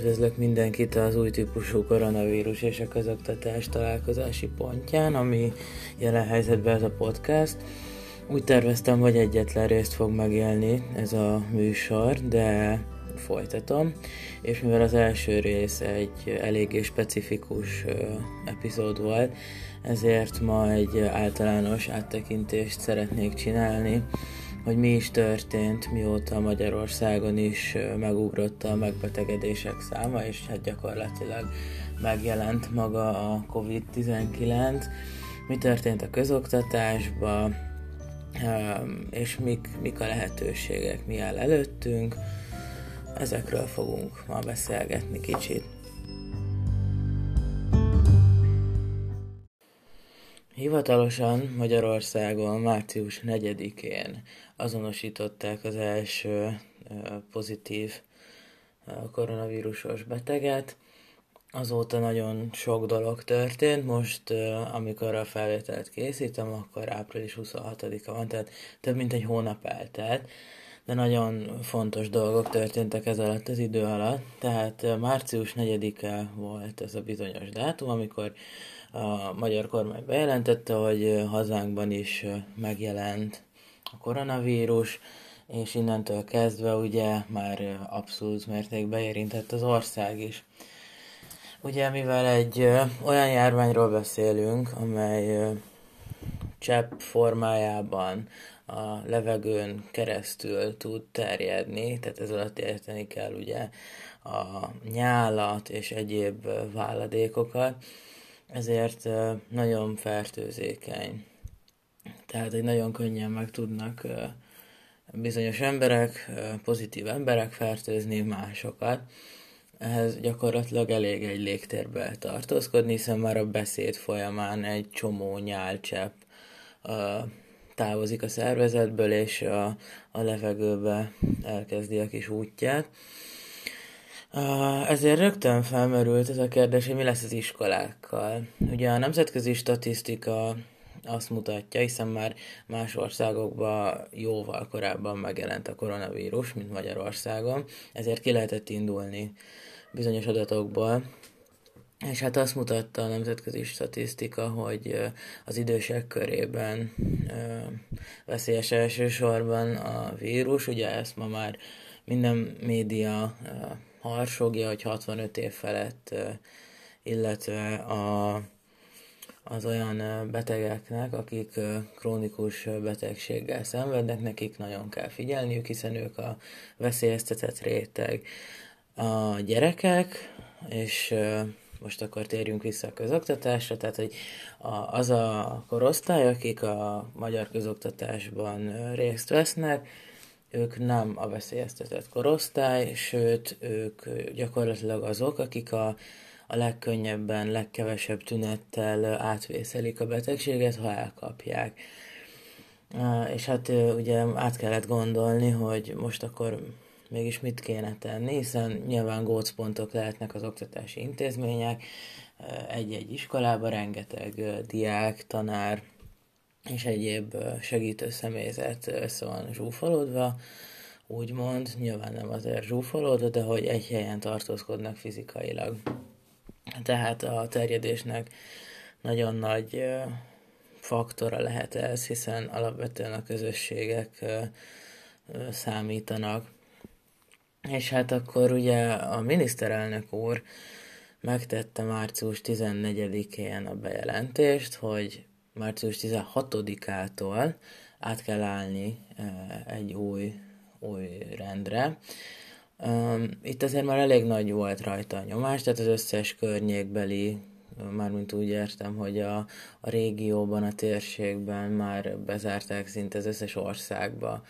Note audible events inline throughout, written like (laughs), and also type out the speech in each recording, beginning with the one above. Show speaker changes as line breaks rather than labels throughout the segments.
Üdvözlök mindenkit az új típusú koronavírus és a közoktatás találkozási pontján, ami jelen helyzetben ez a podcast. Úgy terveztem, hogy egyetlen részt fog megélni ez a műsor, de folytatom, és mivel az első rész egy eléggé specifikus epizód volt, ezért ma egy általános áttekintést szeretnék csinálni hogy mi is történt, mióta Magyarországon is megugrott a megbetegedések száma, és hát gyakorlatilag megjelent maga a COVID-19, mi történt a közoktatásban, és mik, mik a lehetőségek, mi áll előttünk. Ezekről fogunk ma beszélgetni kicsit. Hivatalosan Magyarországon március 4-én azonosították az első pozitív koronavírusos beteget. Azóta nagyon sok dolog történt, most amikor a felvételt készítem, akkor április 26-a van, tehát több mint egy hónap eltelt, de nagyon fontos dolgok történtek ez alatt az idő alatt, tehát március 4-e volt ez a bizonyos dátum, amikor a magyar kormány bejelentette, hogy hazánkban is megjelent a koronavírus, és innentől kezdve ugye már abszolút mértékben érintett az ország is. Ugye mivel egy olyan járványról beszélünk, amely csepp formájában a levegőn keresztül tud terjedni, tehát ez alatt érteni kell ugye a nyálat és egyéb válladékokat, ezért nagyon fertőzékeny. Tehát, hogy nagyon könnyen meg tudnak bizonyos emberek, pozitív emberek fertőzni másokat. Ehhez gyakorlatilag elég egy légtérbe tartózkodni, hiszen már a beszéd folyamán egy csomó nyálcsepp távozik a szervezetből, és a, a levegőbe elkezdi a kis útját. Ezért rögtön felmerült ez a kérdés, hogy mi lesz az iskolákkal. Ugye a nemzetközi statisztika azt mutatja, hiszen már más országokban jóval korábban megjelent a koronavírus, mint Magyarországon, ezért ki lehetett indulni bizonyos adatokból, és hát azt mutatta a nemzetközi statisztika, hogy az idősek körében veszélyes elsősorban a vírus, ugye ezt ma már minden média harsogja, hogy 65 év felett, illetve a, az olyan betegeknek, akik krónikus betegséggel szenvednek, nekik nagyon kell figyelniük, hiszen ők a veszélyeztetett réteg. A gyerekek, és most akkor térjünk vissza a közoktatásra, tehát hogy az a korosztály, akik a magyar közoktatásban részt vesznek, ők nem a veszélyeztetett korosztály, sőt, ők gyakorlatilag azok, akik a, a legkönnyebben, legkevesebb tünettel átvészelik a betegséget, ha elkapják. És hát ugye át kellett gondolni, hogy most akkor mégis mit kéne tenni, hiszen nyilván gócpontok lehetnek az oktatási intézmények, egy-egy iskolában rengeteg diák, tanár, és egyéb segítő személyzet össze van zsúfolódva, úgymond, nyilván nem azért zsúfolódva, de hogy egy helyen tartózkodnak fizikailag. Tehát a terjedésnek nagyon nagy faktora lehet ez, hiszen alapvetően a közösségek számítanak. És hát akkor ugye a miniszterelnök úr megtette március 14-én a bejelentést, hogy március 16-ától át kell állni egy új, új rendre. Itt azért már elég nagy volt rajta a nyomás, tehát az összes környékbeli, mármint úgy értem, hogy a, a régióban, a térségben már bezárták szinte az összes országba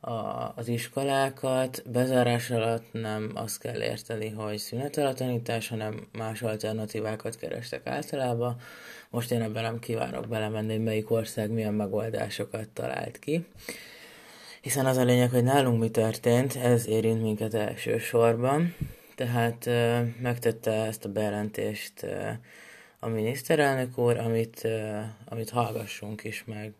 a, az iskolákat. Bezárás alatt nem azt kell érteni, hogy szünetel a tanítás, hanem más alternatívákat kerestek általában. Most én ebben nem kívánok belemenni, hogy melyik ország milyen megoldásokat talált ki. Hiszen az a lényeg, hogy nálunk mi történt, ez érint minket elsősorban. Tehát megtette ezt a bejelentést a miniszterelnök úr, amit, amit hallgassunk is meg.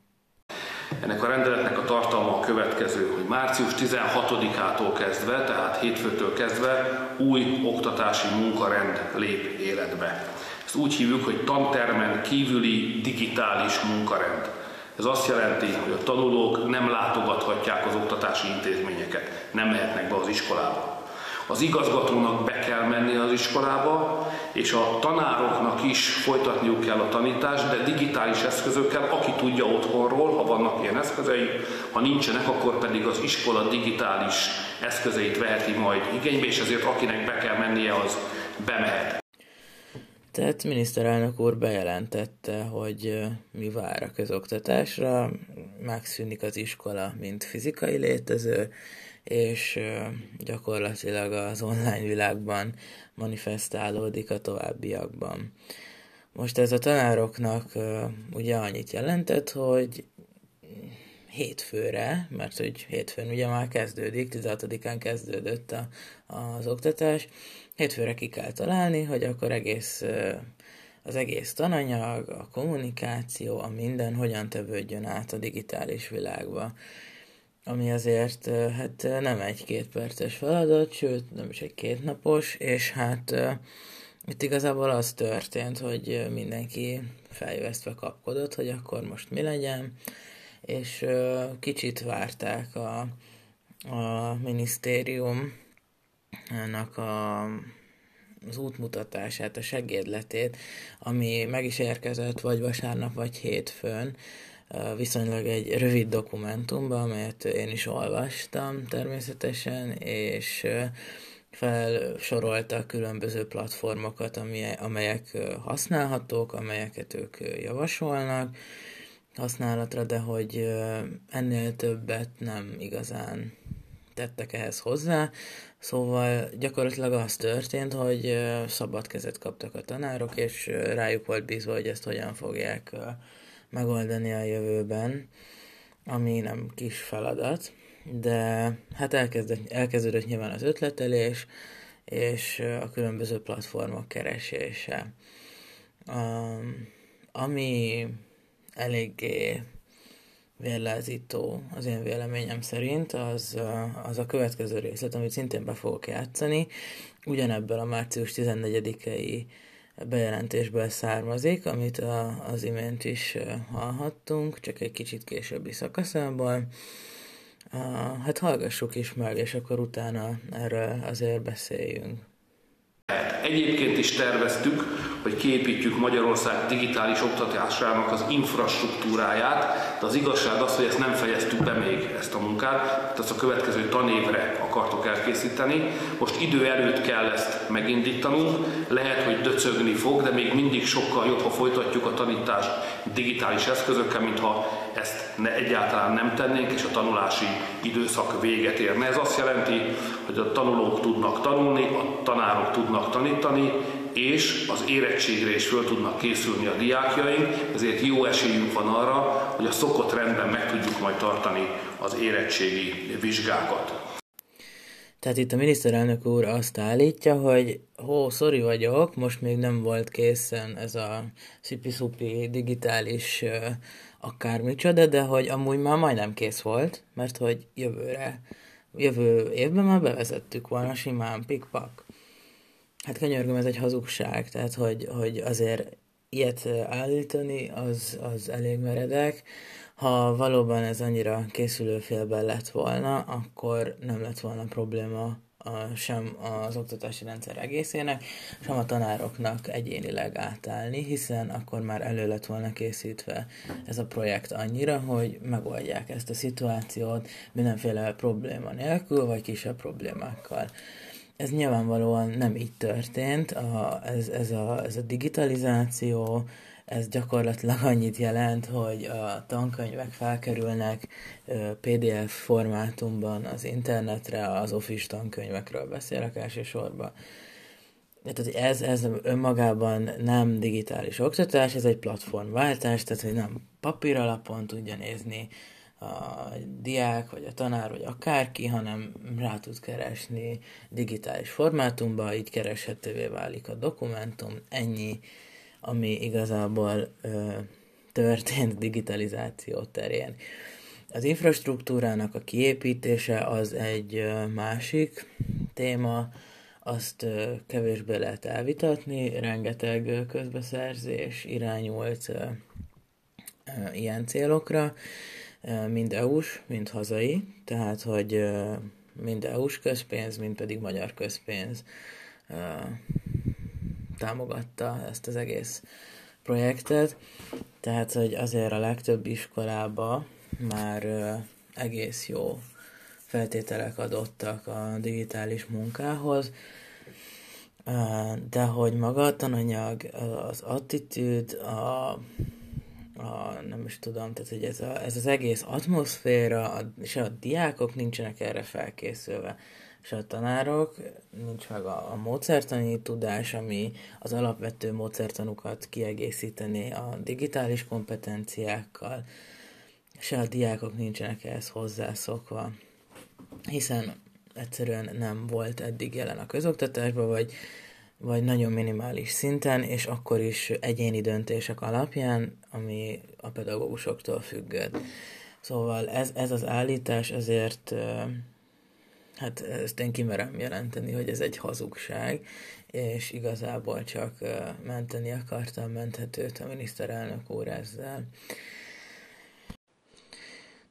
Ennek a rendeletnek a tartalma a következő, hogy március 16-ától kezdve, tehát hétfőtől kezdve új oktatási munkarend lép életbe. Úgy hívjuk, hogy tantermen kívüli digitális munkarend. Ez azt jelenti, hogy a tanulók nem látogathatják az oktatási intézményeket, nem mehetnek be az iskolába. Az igazgatónak be kell menni az iskolába, és a tanároknak is folytatniuk kell a tanítást, de digitális eszközökkel, aki tudja otthonról, ha vannak ilyen eszközei, ha nincsenek, akkor pedig az iskola digitális eszközeit veheti majd igénybe, és ezért akinek be kell mennie, az bemehet.
Tehát miniszterelnök úr bejelentette, hogy mi vár a közoktatásra, megszűnik az iskola, mint fizikai létező, és gyakorlatilag az online világban manifestálódik a továbbiakban. Most ez a tanároknak ugye annyit jelentett, hogy hétfőre, mert hogy hétfőn ugye már kezdődik, 16-án kezdődött a, az oktatás, hétfőre ki kell találni, hogy akkor egész az egész tananyag, a kommunikáció, a minden hogyan tevődjön át a digitális világba. Ami azért hát nem egy két perces feladat, sőt nem is egy kétnapos, és hát itt igazából az történt, hogy mindenki fejvesztve kapkodott, hogy akkor most mi legyen, és kicsit várták a, a minisztériumnak a, az útmutatását, a segédletét, ami meg is érkezett vagy vasárnap, vagy hétfőn, viszonylag egy rövid dokumentumban, amelyet én is olvastam természetesen, és felsorolta különböző platformokat, amelyek használhatók, amelyeket ők javasolnak használatra, de hogy ennél többet nem igazán tettek ehhez hozzá, szóval gyakorlatilag az történt, hogy szabad kezet kaptak a tanárok, és rájuk volt bízva, hogy ezt hogyan fogják megoldani a jövőben, ami nem kis feladat, de hát elkezdett, elkezdődött nyilván az ötletelés, és a különböző platformok keresése. Um, ami eléggé vérlázító az én véleményem szerint, az, az a következő részlet, amit szintén be fogok játszani, ugyanebből a március 14-i bejelentésből származik, amit a, az imént is hallhattunk, csak egy kicsit későbbi szakaszából. Hát hallgassuk is meg, és akkor utána erről azért beszéljünk.
Egyébként is terveztük, hogy kiépítjük Magyarország digitális oktatásának az infrastruktúráját, de az igazság az, hogy ezt nem fejeztük be még ezt a munkát, tehát azt a következő tanévre akartok elkészíteni. Most idő előtt kell ezt megindítanunk, lehet, hogy döcögni fog, de még mindig sokkal jobb, ha folytatjuk a tanítást digitális eszközökkel, mintha ezt ne, egyáltalán nem tennénk, és a tanulási időszak véget érne. Ez azt jelenti, hogy a tanulók tudnak tanulni, a tanárok tudnak tanítani, és az érettségre is föl tudnak készülni a diákjaink, ezért jó esélyünk van arra, hogy a szokott rendben meg tudjuk majd tartani az érettségi vizsgákat.
Tehát itt a miniszterelnök úr azt állítja, hogy hó, szori vagyok, most még nem volt készen ez a szipi digitális akármicsoda, de hogy amúgy már majdnem kész volt, mert hogy jövőre, jövő évben már bevezettük volna simán pikpak. Hát könyörgöm, ez egy hazugság, tehát hogy, hogy azért ilyet állítani, az, az elég meredek. Ha valóban ez annyira készülőfélben lett volna, akkor nem lett volna probléma a, sem az oktatási rendszer egészének, sem a tanároknak egyénileg átállni, hiszen akkor már elő lett volna készítve ez a projekt annyira, hogy megoldják ezt a szituációt mindenféle probléma nélkül, vagy kisebb problémákkal. Ez nyilvánvalóan nem így történt, a, ez, ez, a, ez a digitalizáció, ez gyakorlatilag (laughs) annyit jelent, hogy a tankönyvek felkerülnek PDF formátumban az internetre, az Office tankönyvekről beszélek elsősorban. Tehát ez, ez önmagában nem digitális oktatás, ez egy platformváltás, tehát hogy nem papír alapon tudja nézni a diák, vagy a tanár, vagy akárki, hanem rá tud keresni digitális formátumba, így kereshetővé válik a dokumentum, ennyi, ami igazából ö, történt digitalizáció terén. Az infrastruktúrának a kiépítése az egy másik téma, azt kevésbé lehet elvitatni, rengeteg közbeszerzés irányult ilyen célokra, mind EU-s, mind hazai, tehát hogy mind EU-s közpénz, mind pedig magyar közpénz támogatta ezt az egész projektet, tehát hogy azért a legtöbb iskolába már egész jó feltételek adottak a digitális munkához, de hogy maga a tananyag, az attitűd, a, a, nem is tudom, tehát hogy ez, a, ez az egész atmoszféra, a, és a diákok nincsenek erre felkészülve, és a tanárok, nincs meg a, a módszertani tudás, ami az alapvető módszertanukat kiegészíteni a digitális kompetenciákkal, és a diákok nincsenek ehhez hozzászokva, hiszen egyszerűen nem volt eddig jelen a közoktatásban, vagy, vagy nagyon minimális szinten, és akkor is egyéni döntések alapján, ami a pedagógusoktól függött. Szóval ez, ez az állítás azért, hát ezt én kimerem jelenteni, hogy ez egy hazugság, és igazából csak menteni akartam menthetőt a miniszterelnök úr ezzel.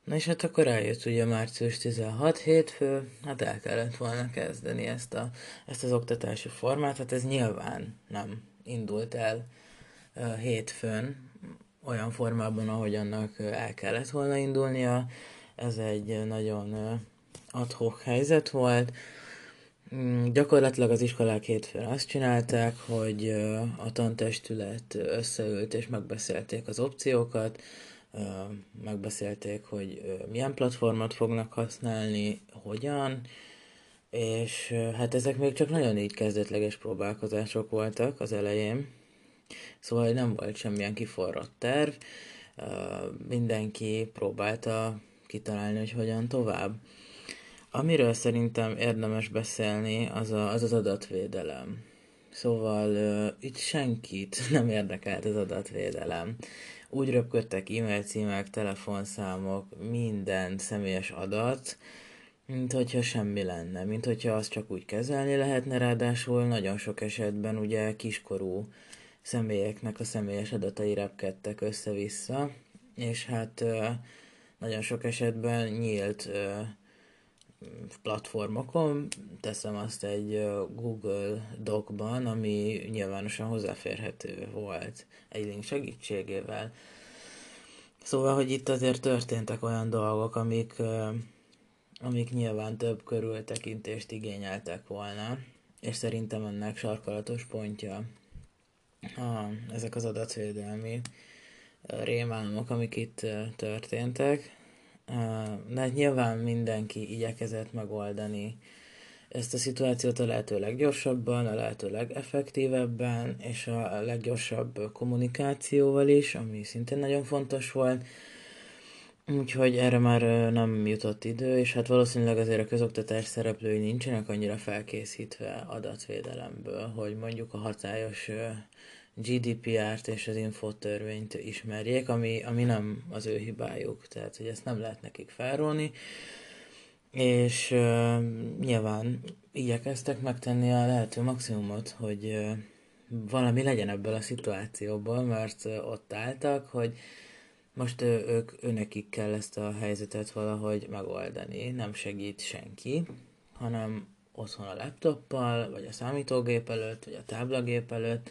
Na és hát akkor eljött ugye március 16 hétfő, hát el kellett volna kezdeni ezt, a, ezt az oktatási formát, hát ez nyilván nem indult el uh, hétfőn olyan formában, ahogy annak el kellett volna indulnia. Ez egy nagyon uh, adhok helyzet volt. Mm, gyakorlatilag az iskolák hétfőn azt csinálták, hogy uh, a tantestület összeült és megbeszélték az opciókat, megbeszélték, hogy milyen platformot fognak használni, hogyan, és hát ezek még csak nagyon így kezdetleges próbálkozások voltak az elején, szóval nem volt semmilyen kiforrott terv, mindenki próbálta kitalálni, hogy hogyan tovább. Amiről szerintem érdemes beszélni, az a, az, az adatvédelem. Szóval uh, itt senkit (laughs) nem érdekelt az adatvédelem. Úgy röpködtek e-mail címek, telefonszámok, minden személyes adat, mint hogyha semmi lenne, mint hogyha azt csak úgy kezelni lehetne, ráadásul nagyon sok esetben ugye kiskorú személyeknek a személyes adatai repkedtek össze-vissza, és hát nagyon sok esetben nyílt platformokon, teszem azt egy Google Docban, ami nyilvánosan hozzáférhető volt egy link segítségével. Szóval, hogy itt azért történtek olyan dolgok, amik, amik nyilván több körültekintést igényeltek volna, és szerintem ennek sarkalatos pontja a, ezek az adatvédelmi rémálmok, amik itt történtek hát nyilván mindenki igyekezett megoldani ezt a szituációt a lehető leggyorsabban, a lehető legeffektívebben, és a leggyorsabb kommunikációval is, ami szintén nagyon fontos volt. Úgyhogy erre már nem jutott idő, és hát valószínűleg azért a közoktatás szereplői nincsenek annyira felkészítve adatvédelemből, hogy mondjuk a hatályos GDPR-t és az infotörvényt ismerjék, ami, ami nem az ő hibájuk, tehát hogy ezt nem lehet nekik felrólni, és uh, nyilván igyekeztek megtenni a lehető maximumot, hogy uh, valami legyen ebből a szituációból, mert uh, ott álltak, hogy most uh, ők, őnekik kell ezt a helyzetet valahogy megoldani, nem segít senki, hanem otthon a laptoppal, vagy a számítógép előtt, vagy a táblagép előtt,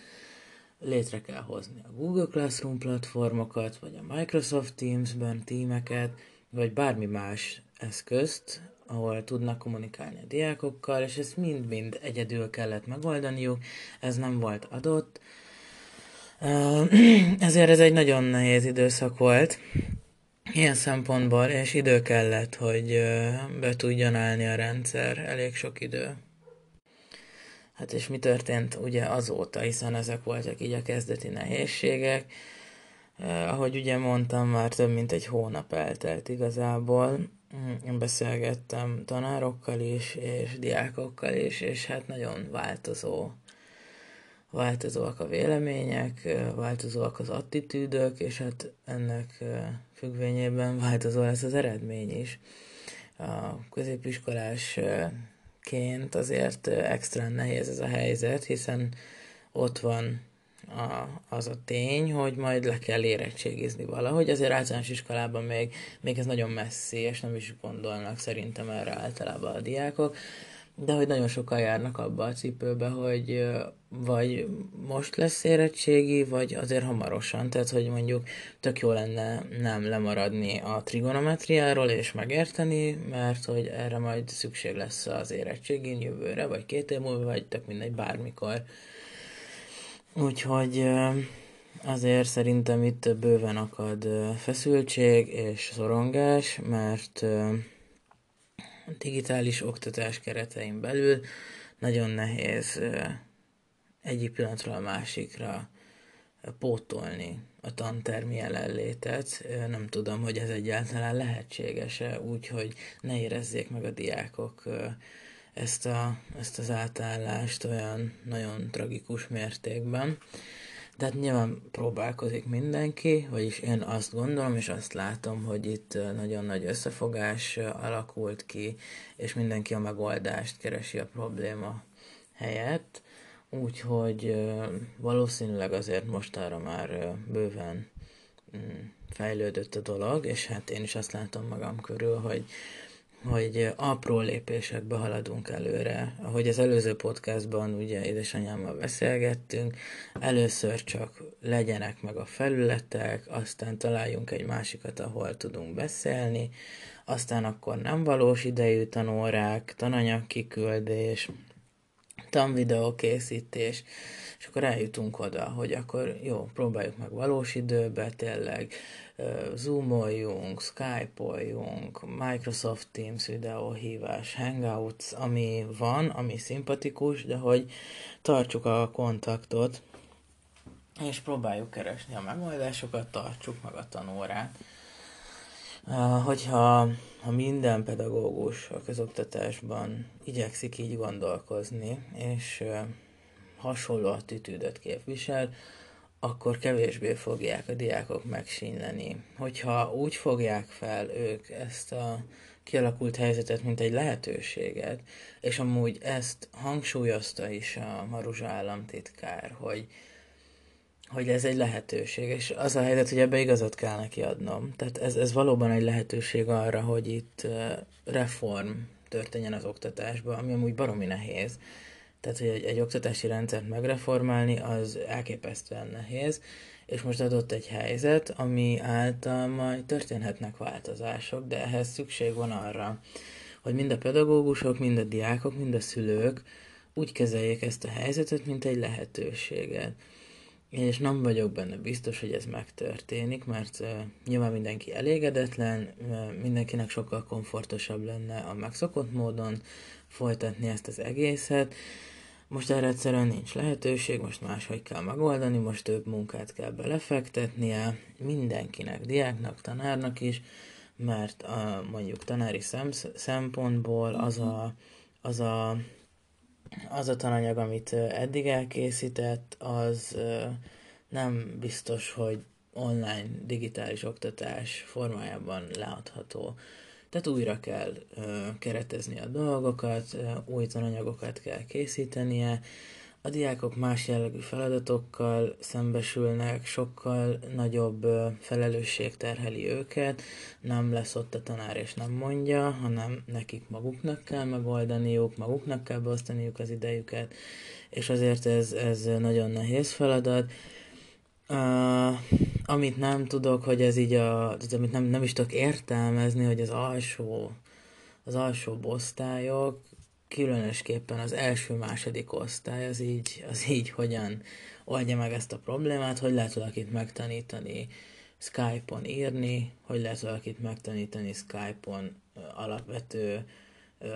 létre kell hozni a Google Classroom platformokat, vagy a Microsoft Teams-ben tímeket, vagy bármi más eszközt, ahol tudnak kommunikálni a diákokkal, és ezt mind-mind egyedül kellett megoldaniuk, ez nem volt adott. (clears throat) Ezért ez egy nagyon nehéz időszak volt, ilyen szempontból, és idő kellett, hogy be tudjon állni a rendszer, elég sok idő. Hát és mi történt ugye azóta, hiszen ezek voltak így a kezdeti nehézségek. Eh, ahogy ugye mondtam, már több mint egy hónap eltelt igazából. Én beszélgettem tanárokkal is, és diákokkal is, és hát nagyon változó változóak a vélemények, változóak az attitűdök, és hát ennek függvényében változó lesz az eredmény is. A középiskolásként azért extra nehéz ez a helyzet, hiszen ott van a, az a tény, hogy majd le kell érettségizni valahogy. Azért általános iskolában még, még ez nagyon messzi, és nem is gondolnak szerintem erre általában a diákok de hogy nagyon sokan járnak abba a cipőbe, hogy vagy most lesz érettségi, vagy azért hamarosan, tehát hogy mondjuk tök jó lenne nem lemaradni a trigonometriáról és megérteni, mert hogy erre majd szükség lesz az érettségén jövőre, vagy két év múlva, vagy tök mindegy, bármikor. Úgyhogy azért szerintem itt bőven akad feszültség és szorongás, mert digitális oktatás keretein belül nagyon nehéz egyik pillanatról a másikra pótolni a tantermi jelenlétet. Nem tudom, hogy ez egyáltalán lehetséges-e, úgyhogy ne érezzék meg a diákok ezt, a, ezt az átállást olyan nagyon tragikus mértékben. De hát nyilván próbálkozik mindenki, vagyis én azt gondolom, és azt látom, hogy itt nagyon nagy összefogás alakult ki, és mindenki a megoldást keresi a probléma helyett. Úgyhogy valószínűleg azért mostanra már bőven mm, fejlődött a dolog, és hát én is azt látom magam körül, hogy hogy apró lépésekbe haladunk előre. Ahogy az előző podcastban ugye édesanyámmal beszélgettünk, először csak legyenek meg a felületek, aztán találjunk egy másikat, ahol tudunk beszélni, aztán akkor nem valós idejű tanórák, tananyag kiküldés, tanvideó készítés, és akkor eljutunk oda, hogy akkor jó, próbáljuk meg valós időbe tényleg, Zoomoljunk, Skype-oljunk, Microsoft Teams videóhívás, Hangouts, ami van, ami szimpatikus, de hogy tartsuk a kontaktot, és próbáljuk keresni a megoldásokat, tartsuk meg a tanórát. Hogyha ha minden pedagógus a közoktatásban igyekszik így gondolkozni, és hasonló attitűdöt képvisel, akkor kevésbé fogják a diákok megsínleni. Hogyha úgy fogják fel ők ezt a kialakult helyzetet, mint egy lehetőséget, és amúgy ezt hangsúlyozta is a Maruzsa államtitkár, hogy, hogy ez egy lehetőség, és az a helyzet, hogy ebbe igazat kell neki adnom. Tehát ez, ez valóban egy lehetőség arra, hogy itt reform történjen az oktatásban, ami amúgy baromi nehéz. Tehát, hogy egy, egy oktatási rendszert megreformálni, az elképesztően nehéz, és most adott egy helyzet, ami által majd történhetnek változások, de ehhez szükség van arra, hogy mind a pedagógusok, mind a diákok, mind a szülők úgy kezeljék ezt a helyzetet, mint egy lehetőséget. És nem vagyok benne biztos, hogy ez megtörténik, mert nyilván mindenki elégedetlen, uh, mindenkinek sokkal komfortosabb lenne a megszokott módon folytatni ezt az egészet, most erre egyszerűen nincs lehetőség, most máshogy kell megoldani, most több munkát kell belefektetnie mindenkinek, diáknak, tanárnak is, mert a, mondjuk tanári szem, szempontból az a, az a az a tananyag, amit eddig elkészített, az nem biztos, hogy online digitális oktatás formájában leadható. Tehát újra kell ö, keretezni a dolgokat, ö, új tananyagokat kell készítenie, a diákok más jellegű feladatokkal szembesülnek, sokkal nagyobb ö, felelősség terheli őket, nem lesz ott a tanár és nem mondja, hanem nekik maguknak kell megoldaniuk, maguknak kell beosztaniuk az idejüket, és azért ez, ez nagyon nehéz feladat, Uh, amit nem tudok, hogy ez így a, az, amit nem, nem is tudok értelmezni, hogy az alsó, az alsó osztályok, különösképpen az első-második osztály, az így, az így hogyan oldja meg ezt a problémát, hogy lehet valakit megtanítani Skype-on írni, hogy lehet valakit megtanítani Skype-on alapvető uh,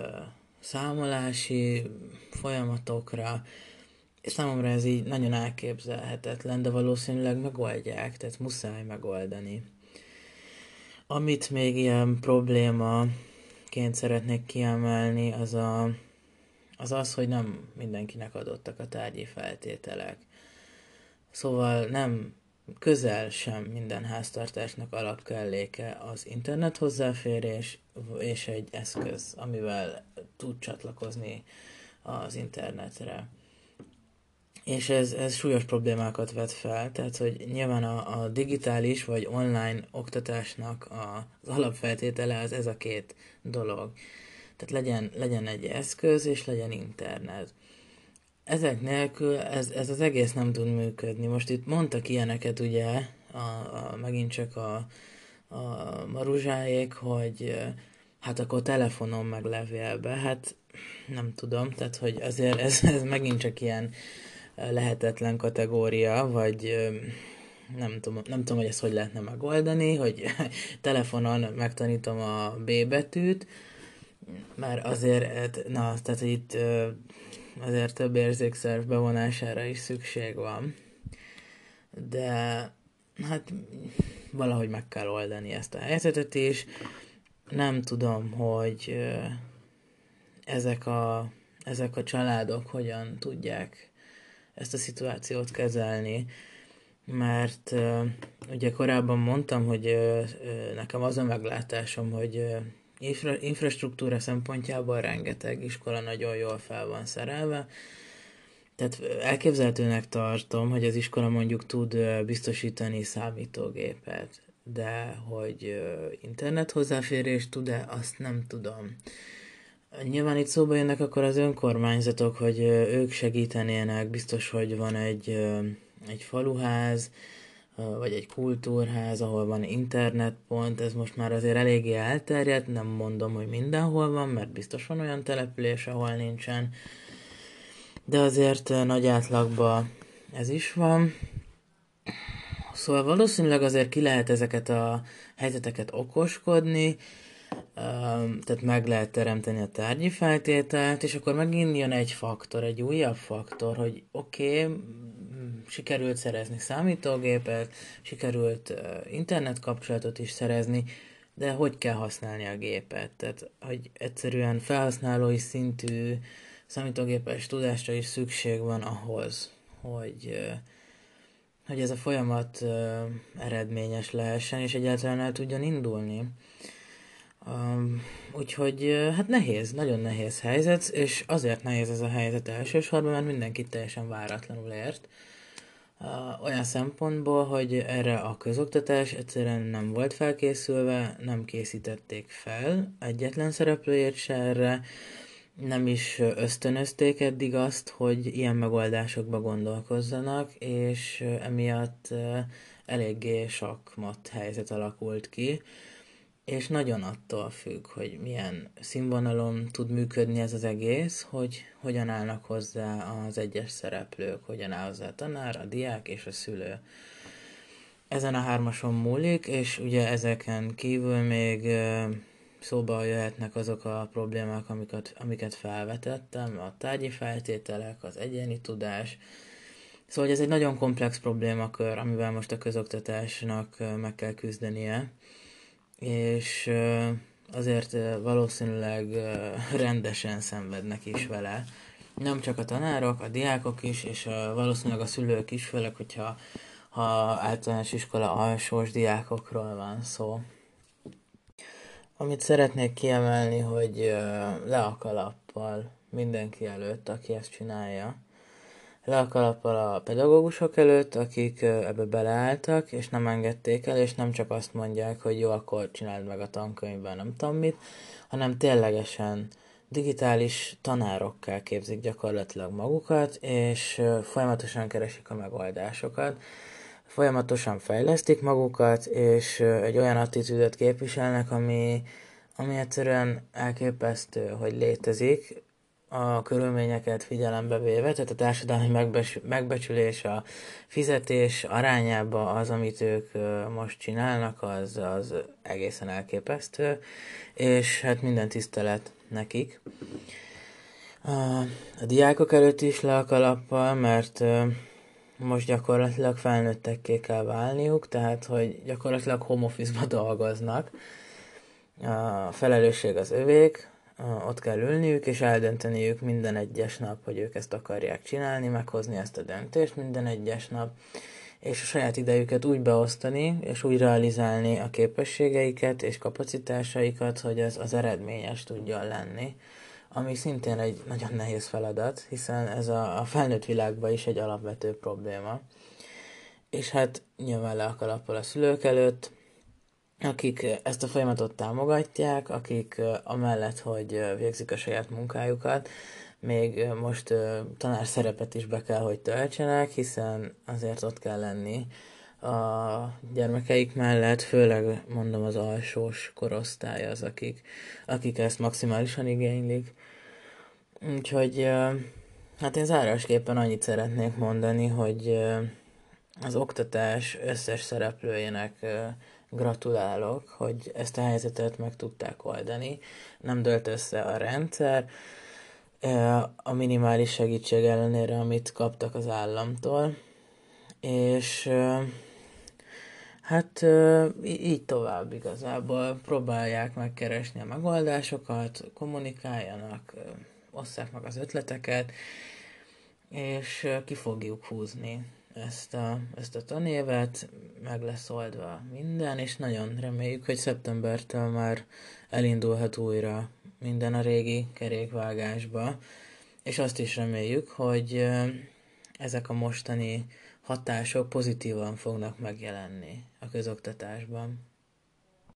számolási folyamatokra, számomra ez így nagyon elképzelhetetlen, de valószínűleg megoldják, tehát muszáj megoldani. Amit még ilyen problémaként szeretnék kiemelni, az a, az az, hogy nem mindenkinek adottak a tárgyi feltételek. Szóval nem közel sem minden háztartásnak alapkelléke az internet hozzáférés és egy eszköz, amivel tud csatlakozni az internetre. És ez, ez súlyos problémákat vet fel, tehát hogy nyilván a, a digitális vagy online oktatásnak a, az alapfeltétele az ez a két dolog. Tehát legyen, legyen egy eszköz, és legyen internet. Ezek nélkül ez, ez az egész nem tud működni. Most itt mondtak ilyeneket ugye, a, a, megint csak a, a maruzsáék, hogy hát akkor telefonon meg levélbe, hát nem tudom, tehát hogy azért ez, ez megint csak ilyen lehetetlen kategória, vagy nem tudom, nem tudom, hogy ezt hogy lehetne megoldani, hogy (laughs) telefonon megtanítom a B betűt, mert azért, na, tehát itt azért több érzékszerv bevonására is szükség van. De hát valahogy meg kell oldani ezt a helyzetet is. Nem tudom, hogy ezek a, ezek a családok hogyan tudják ezt a szituációt kezelni, mert ugye korábban mondtam, hogy nekem az a meglátásom, hogy infra, infrastruktúra szempontjából rengeteg iskola nagyon jól fel van szerelve, tehát elképzelhetőnek tartom, hogy az iskola mondjuk tud biztosítani számítógépet, de hogy internet hozzáférés tud-e, azt nem tudom. Nyilván itt szóba jönnek akkor az önkormányzatok, hogy ők segítenének, biztos, hogy van egy, egy faluház, vagy egy kultúrház, ahol van internetpont, ez most már azért eléggé elterjedt, nem mondom, hogy mindenhol van, mert biztos van olyan település, ahol nincsen, de azért nagy átlagban ez is van. Szóval valószínűleg azért ki lehet ezeket a helyzeteket okoskodni, tehát meg lehet teremteni a tárgyi feltételt, és akkor megint jön egy faktor, egy újabb faktor, hogy oké, okay, sikerült szerezni számítógépet, sikerült internet kapcsolatot is szerezni, de hogy kell használni a gépet? Tehát, hogy egyszerűen felhasználói szintű számítógépes tudásra is szükség van ahhoz, hogy, hogy ez a folyamat eredményes lehessen, és egyáltalán el tudjon indulni. Um, úgyhogy hát nehéz, nagyon nehéz helyzet, és azért nehéz ez a helyzet elsősorban, mert mindenki teljesen váratlanul ért. Uh, olyan szempontból, hogy erre a közoktatás egyszerűen nem volt felkészülve, nem készítették fel egyetlen szereplőért se erre, nem is ösztönözték eddig azt, hogy ilyen megoldásokba gondolkozzanak, és emiatt eléggé sakmat helyzet alakult ki és nagyon attól függ, hogy milyen színvonalon tud működni ez az egész, hogy hogyan állnak hozzá az egyes szereplők, hogyan áll hozzá a tanár, a diák és a szülő. Ezen a hármason múlik, és ugye ezeken kívül még szóba jöhetnek azok a problémák, amiket, amiket felvetettem, a tárgyi feltételek, az egyéni tudás, Szóval ez egy nagyon komplex problémakör, amivel most a közoktatásnak meg kell küzdenie és azért valószínűleg rendesen szenvednek is vele. Nem csak a tanárok, a diákok is, és valószínűleg a szülők is, főleg, hogyha ha általános iskola alsós diákokról van szó. Amit szeretnék kiemelni, hogy le a kalappal mindenki előtt, aki ezt csinálja le a kalappal a pedagógusok előtt, akik ebbe beleálltak, és nem engedték el, és nem csak azt mondják, hogy jó, akkor csináld meg a tankönyvben nem tudom mit, hanem ténylegesen digitális tanárokká képzik gyakorlatilag magukat, és folyamatosan keresik a megoldásokat, folyamatosan fejlesztik magukat, és egy olyan attitűdöt képviselnek, ami, ami egyszerűen elképesztő, hogy létezik, a körülményeket figyelembe véve, tehát a társadalmi megbecs- megbecsülés, a fizetés arányába az, amit ők most csinálnak, az, az egészen elképesztő, és hát minden tisztelet nekik. A, a diákok előtt is le a kalappal, mert most gyakorlatilag felnőttekké kell válniuk, tehát hogy gyakorlatilag home dolgoznak. A felelősség az övék, ott kell ülniük, és eldönteniük minden egyes nap, hogy ők ezt akarják csinálni, meghozni ezt a döntést minden egyes nap, és a saját idejüket úgy beosztani, és úgy realizálni a képességeiket és kapacitásaikat, hogy ez az eredményes tudjon lenni, ami szintén egy nagyon nehéz feladat, hiszen ez a, a felnőtt világban is egy alapvető probléma. És hát nyilván le a kalappal a szülők előtt, akik ezt a folyamatot támogatják, akik amellett, hogy végzik a saját munkájukat, még most tanár szerepet is be kell, hogy töltsenek, hiszen azért ott kell lenni a gyermekeik mellett, főleg mondom az alsós korosztály az, akik, akik ezt maximálisan igénylik. Úgyhogy hát én zárásképpen annyit szeretnék mondani, hogy az oktatás összes szereplőjének gratulálok, hogy ezt a helyzetet meg tudták oldani. Nem dölt össze a rendszer, a minimális segítség ellenére, amit kaptak az államtól, és hát így tovább igazából. Próbálják megkeresni a megoldásokat, kommunikáljanak, osszák meg az ötleteket, és ki fogjuk húzni ezt a, ezt a tanévet, meg lesz oldva minden, és nagyon reméljük, hogy szeptembertől már elindulhat újra minden a régi kerékvágásba, és azt is reméljük, hogy ezek a mostani hatások pozitívan fognak megjelenni a közoktatásban.